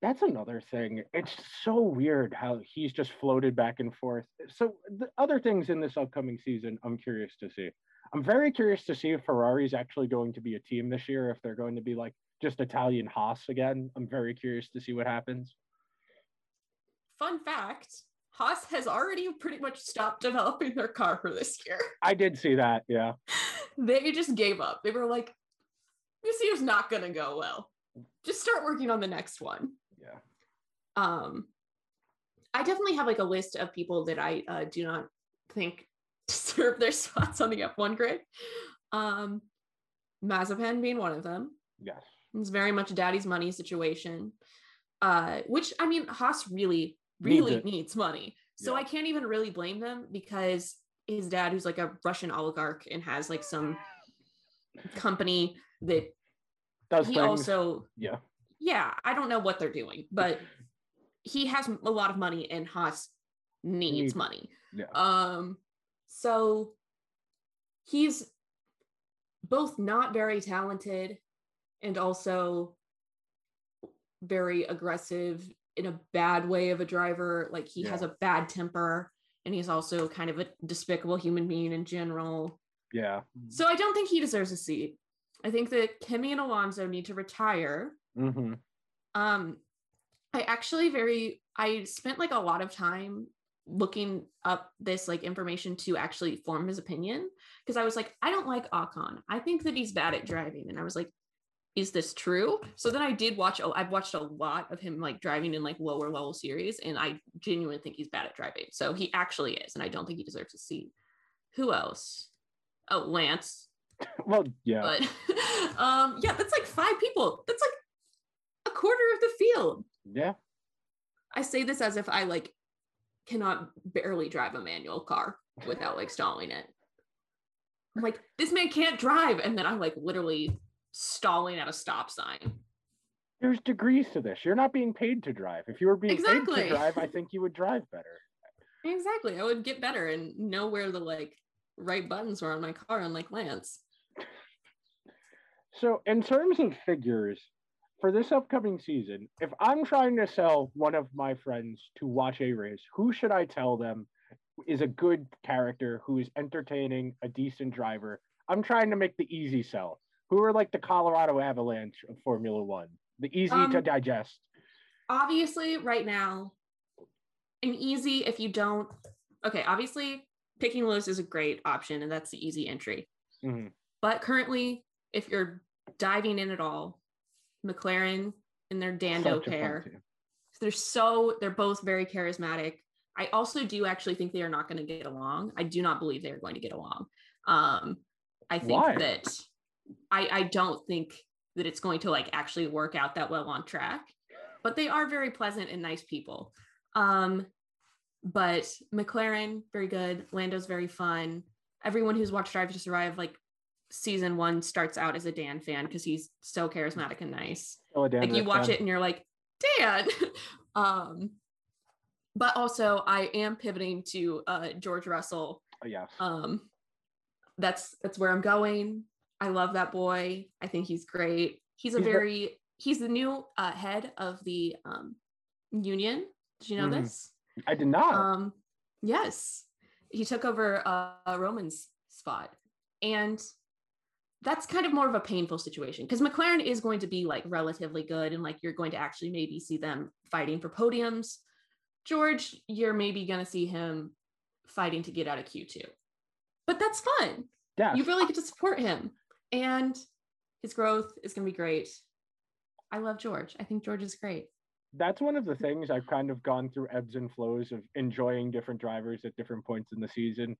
that's another thing. It's so weird how he's just floated back and forth. So the other things in this upcoming season, I'm curious to see. I'm very curious to see if Ferrari's actually going to be a team this year, if they're going to be like just Italian Haas again. I'm very curious to see what happens. Fun fact Haas has already pretty much stopped developing their car for this year. *laughs* I did see that, yeah. they just gave up. They were like, this year's not going to go well. Just start working on the next one yeah um i definitely have like a list of people that i uh, do not think *laughs* deserve their spots on the f1 grid um Mazepin being one of them yes it's very much a daddy's money situation uh which i mean haas really really needs, needs money so yeah. i can't even really blame them because his dad who's like a russian oligarch and has like some company that does he things. also yeah yeah, I don't know what they're doing, but he has a lot of money and Haas needs money. Yeah. Um, so he's both not very talented and also very aggressive in a bad way of a driver. Like he yeah. has a bad temper and he's also kind of a despicable human being in general. Yeah. So I don't think he deserves a seat. I think that Kimi and Alonso need to retire Mm-hmm. Um, I actually very I spent like a lot of time looking up this like information to actually form his opinion because I was like, I don't like Ocon. I think that he's bad at driving, and I was like, is this true? So then I did watch. Oh, I've watched a lot of him like driving in like lower level series, and I genuinely think he's bad at driving. So he actually is, and I don't think he deserves a seat. Who else? Oh, Lance. *coughs* well, yeah. But *laughs* um, yeah, that's like five people. That's like a quarter of the field. Yeah. I say this as if I like cannot barely drive a manual car without like stalling it. I'm like, this man can't drive. And then I'm like literally stalling at a stop sign. There's degrees to this. You're not being paid to drive. If you were being exactly. paid to drive, I think you would drive better. Exactly. I would get better and know where the like right buttons were on my car, unlike Lance. So, in terms of figures, for this upcoming season, if I'm trying to sell one of my friends to watch a race, who should I tell them is a good character who is entertaining, a decent driver? I'm trying to make the easy sell. Who are like the Colorado Avalanche of Formula One, the easy um, to digest? Obviously, right now, an easy if you don't. Okay, obviously, picking Lewis is a great option, and that's the easy entry. Mm-hmm. But currently, if you're diving in at all, McLaren and their Dando pair. They're so they're both very charismatic. I also do actually think they are not going to get along. I do not believe they are going to get along. Um, I think Why? that I I don't think that it's going to like actually work out that well on track. But they are very pleasant and nice people. Um, but McLaren very good. Lando's very fun. Everyone who's watched Drive to Survive like season one starts out as a Dan fan because he's so charismatic and nice. Oh, Dan, like you watch fan. it and you're like, Dan. *laughs* um, but also I am pivoting to uh, George Russell. Oh, yes. Um, that's that's where I'm going. I love that boy. I think he's great. He's a very he's the new uh, head of the um, union. Did you know mm. this? I did not. Um, yes, he took over uh, Romain's spot, and that's kind of more of a painful situation because McLaren is going to be like relatively good and like you're going to actually maybe see them fighting for podiums. George, you're maybe going to see him fighting to get out of Q2. But that's fun. Yeah. You really get to support him and his growth is going to be great. I love George. I think George is great. That's one of the things I've kind of gone through ebbs and flows of enjoying different drivers at different points in the season.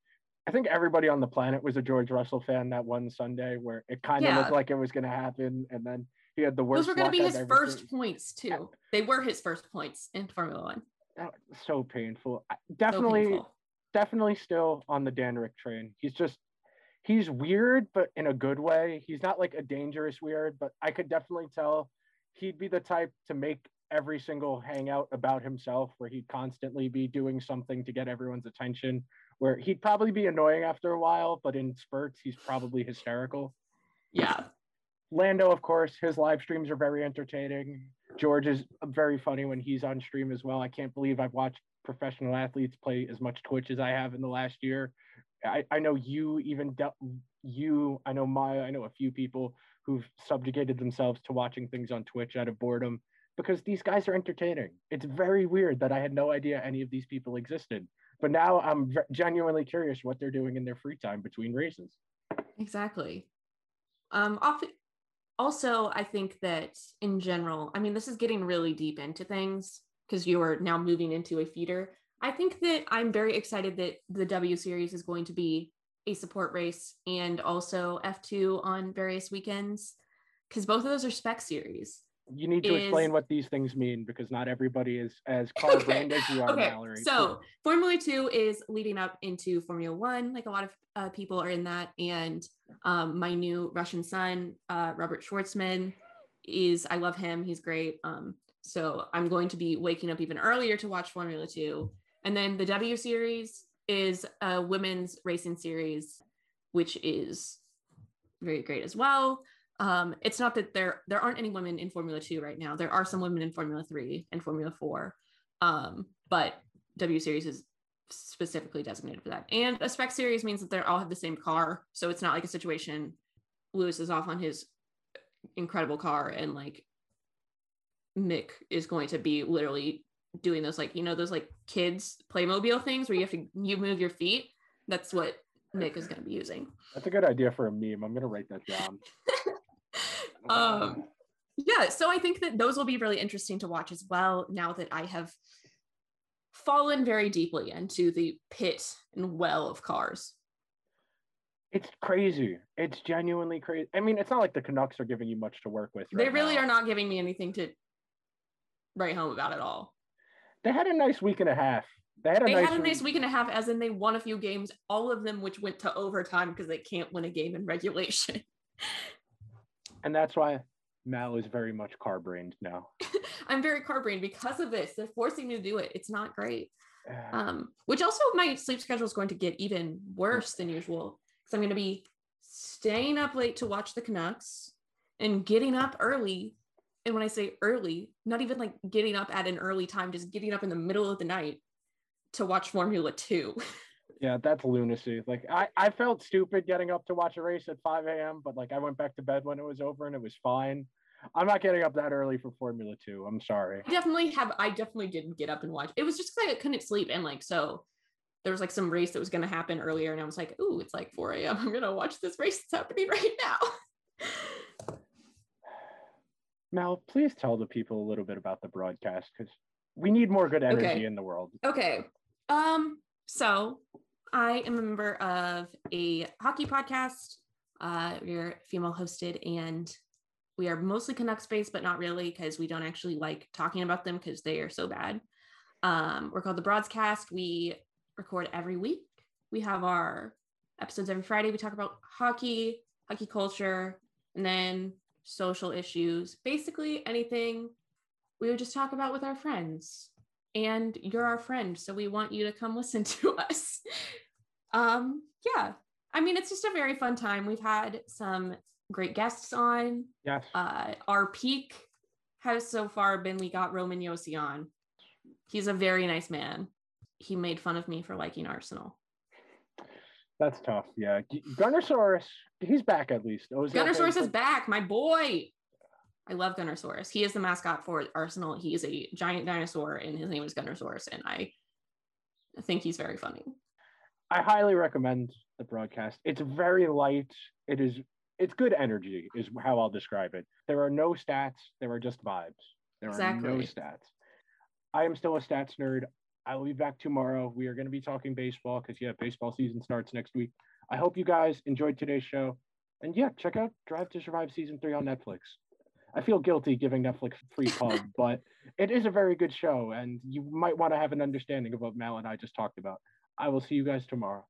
I think everybody on the planet was a George Russell fan that one Sunday where it kind of yeah. looked like it was going to happen. And then He had the worst. Those were going to be his first seen. points too. They were his first points in Formula One. That was so painful. I- So Definitely, painful. definitely still on the Danrick train. He's just he's weird, but in a good way. He's not like a dangerous weird, but I could definitely tell he'd be the type to make every single hangout about himself where he'd constantly be doing something to get everyone's attention where he'd probably be annoying after a while but in spurts he's probably hysterical Yeah. lando of course his live streams are very entertaining george is very funny when he's on stream as well i can't believe i've watched professional athletes play as much twitch as i have in the last year i, I know you even dealt you i know maya i know a few people who've subjugated themselves to watching things on twitch out of boredom because these guys are entertaining it's very weird that i had no idea any of these people existed but now i'm ve- genuinely curious what they're doing in their free time between races Exactly. Um, also, I think that in general, I mean, this is getting really deep into things because you are now moving into a feeder. I think that I'm very excited that the W Series is going to be a support race and also F2 on various weekends because both of those are spec series. you need to explain what these things mean because not everybody is as *laughs* car brand as you are okay, mallory so Formula Two is leading up into Formula One. Like a lot of uh, people are in that, and um, my new Russian son, uh, Robert Shwartzman, is I love him. He's great. Um, so I'm going to be waking up even earlier to watch Formula Two, and then the W Series is a women's racing series, which is very great as well. Um, it's not that there there aren't any women in Formula Two right now. There are some women in Formula Three and Formula Four, um, but W Series is specifically designated for that. And a spec series means that they all have the same car, so it's not like a situation Lewis is off on his incredible car and like Mick is going to be literally doing those like you know those like kids Playmobil things where you have to you move your feet. That's what Mick is going to be using. that's a good idea for a meme i'm gonna write that down *laughs* um yeah so i think that those will be really interesting to watch as well now that i have fallen very deeply into the pit and well of cars it's crazy it's genuinely crazy i mean it's not like the canucks are giving you much to work with they really now. are not giving me anything to write home about at all they had a nice week and a half. They had a they nice had a nice week. and a half as in they won a few games all of them which went to overtime because they can't win a game in regulation. *laughs* And that's why mal is very much car brained now. *laughs* I'm very car brained because of this. They're forcing me to do it. It's not great. Um, which also my sleep schedule is going to get even worse than usual because I'm going to be staying up late to watch the Canucks and getting up early. And when I say early, not even like getting up at an early time, just getting up in the middle of the night to watch Formula Two. *laughs* yeah that's lunacy like I, I felt stupid getting up to watch a race at 5 a.m but like i went back to bed when it was over and it was fine i'm not getting up that early for formula 2 i'm sorry I definitely have. I definitely didn't get up and watch. It was just because I couldn't sleep, and like so, there was like some race that was going to happen earlier, and I was like, "Ooh, it's like 4 a.m. I'm going to watch this race that's happening right now." *laughs* Mal, please tell the people a little bit about the broadcast because we need more good energy Okay. in the world. Okay. Um, so I am a member of a hockey podcast. Uh, we're female hosted and we are mostly Canucks based, but not really because we don't actually like talking about them because they are so bad. Um, we're called the Broadcast. We record every week. We have our episodes every Friday. We talk about hockey, hockey culture, and then social issues, basically anything we would just talk about with our friends and you're our friend so we want you to come *laughs* listen to us um yeah i mean it's just a very fun time we've had some great guests on Yes. uh our peak has so far been we got Roman Josi on he's a very nice man he made fun of me for liking arsenal That's tough. Yeah. G- Gunnersaurus, he's back at least. Ozil gunnersaurus is back my boy i love gunnersaurus he is the mascot for arsenal he is a giant dinosaur and his name is gunnersaurus and i think he's very funny I highly recommend the broadcast. It's very light. It is it's good energy is how I'll describe it. There are no stats, there are just vibes. There are no stats. I am still a stats nerd. I will be back tomorrow. We are going to be talking baseball because yeah, baseball season starts next week. I hope you guys enjoyed today's show. And yeah, check out Drive to Survive season 3 on Netflix. I feel guilty giving Netflix free pub, *laughs* but it is a very good show, and you might want to have an understanding of what Mal and I just talked about. I will see you guys tomorrow.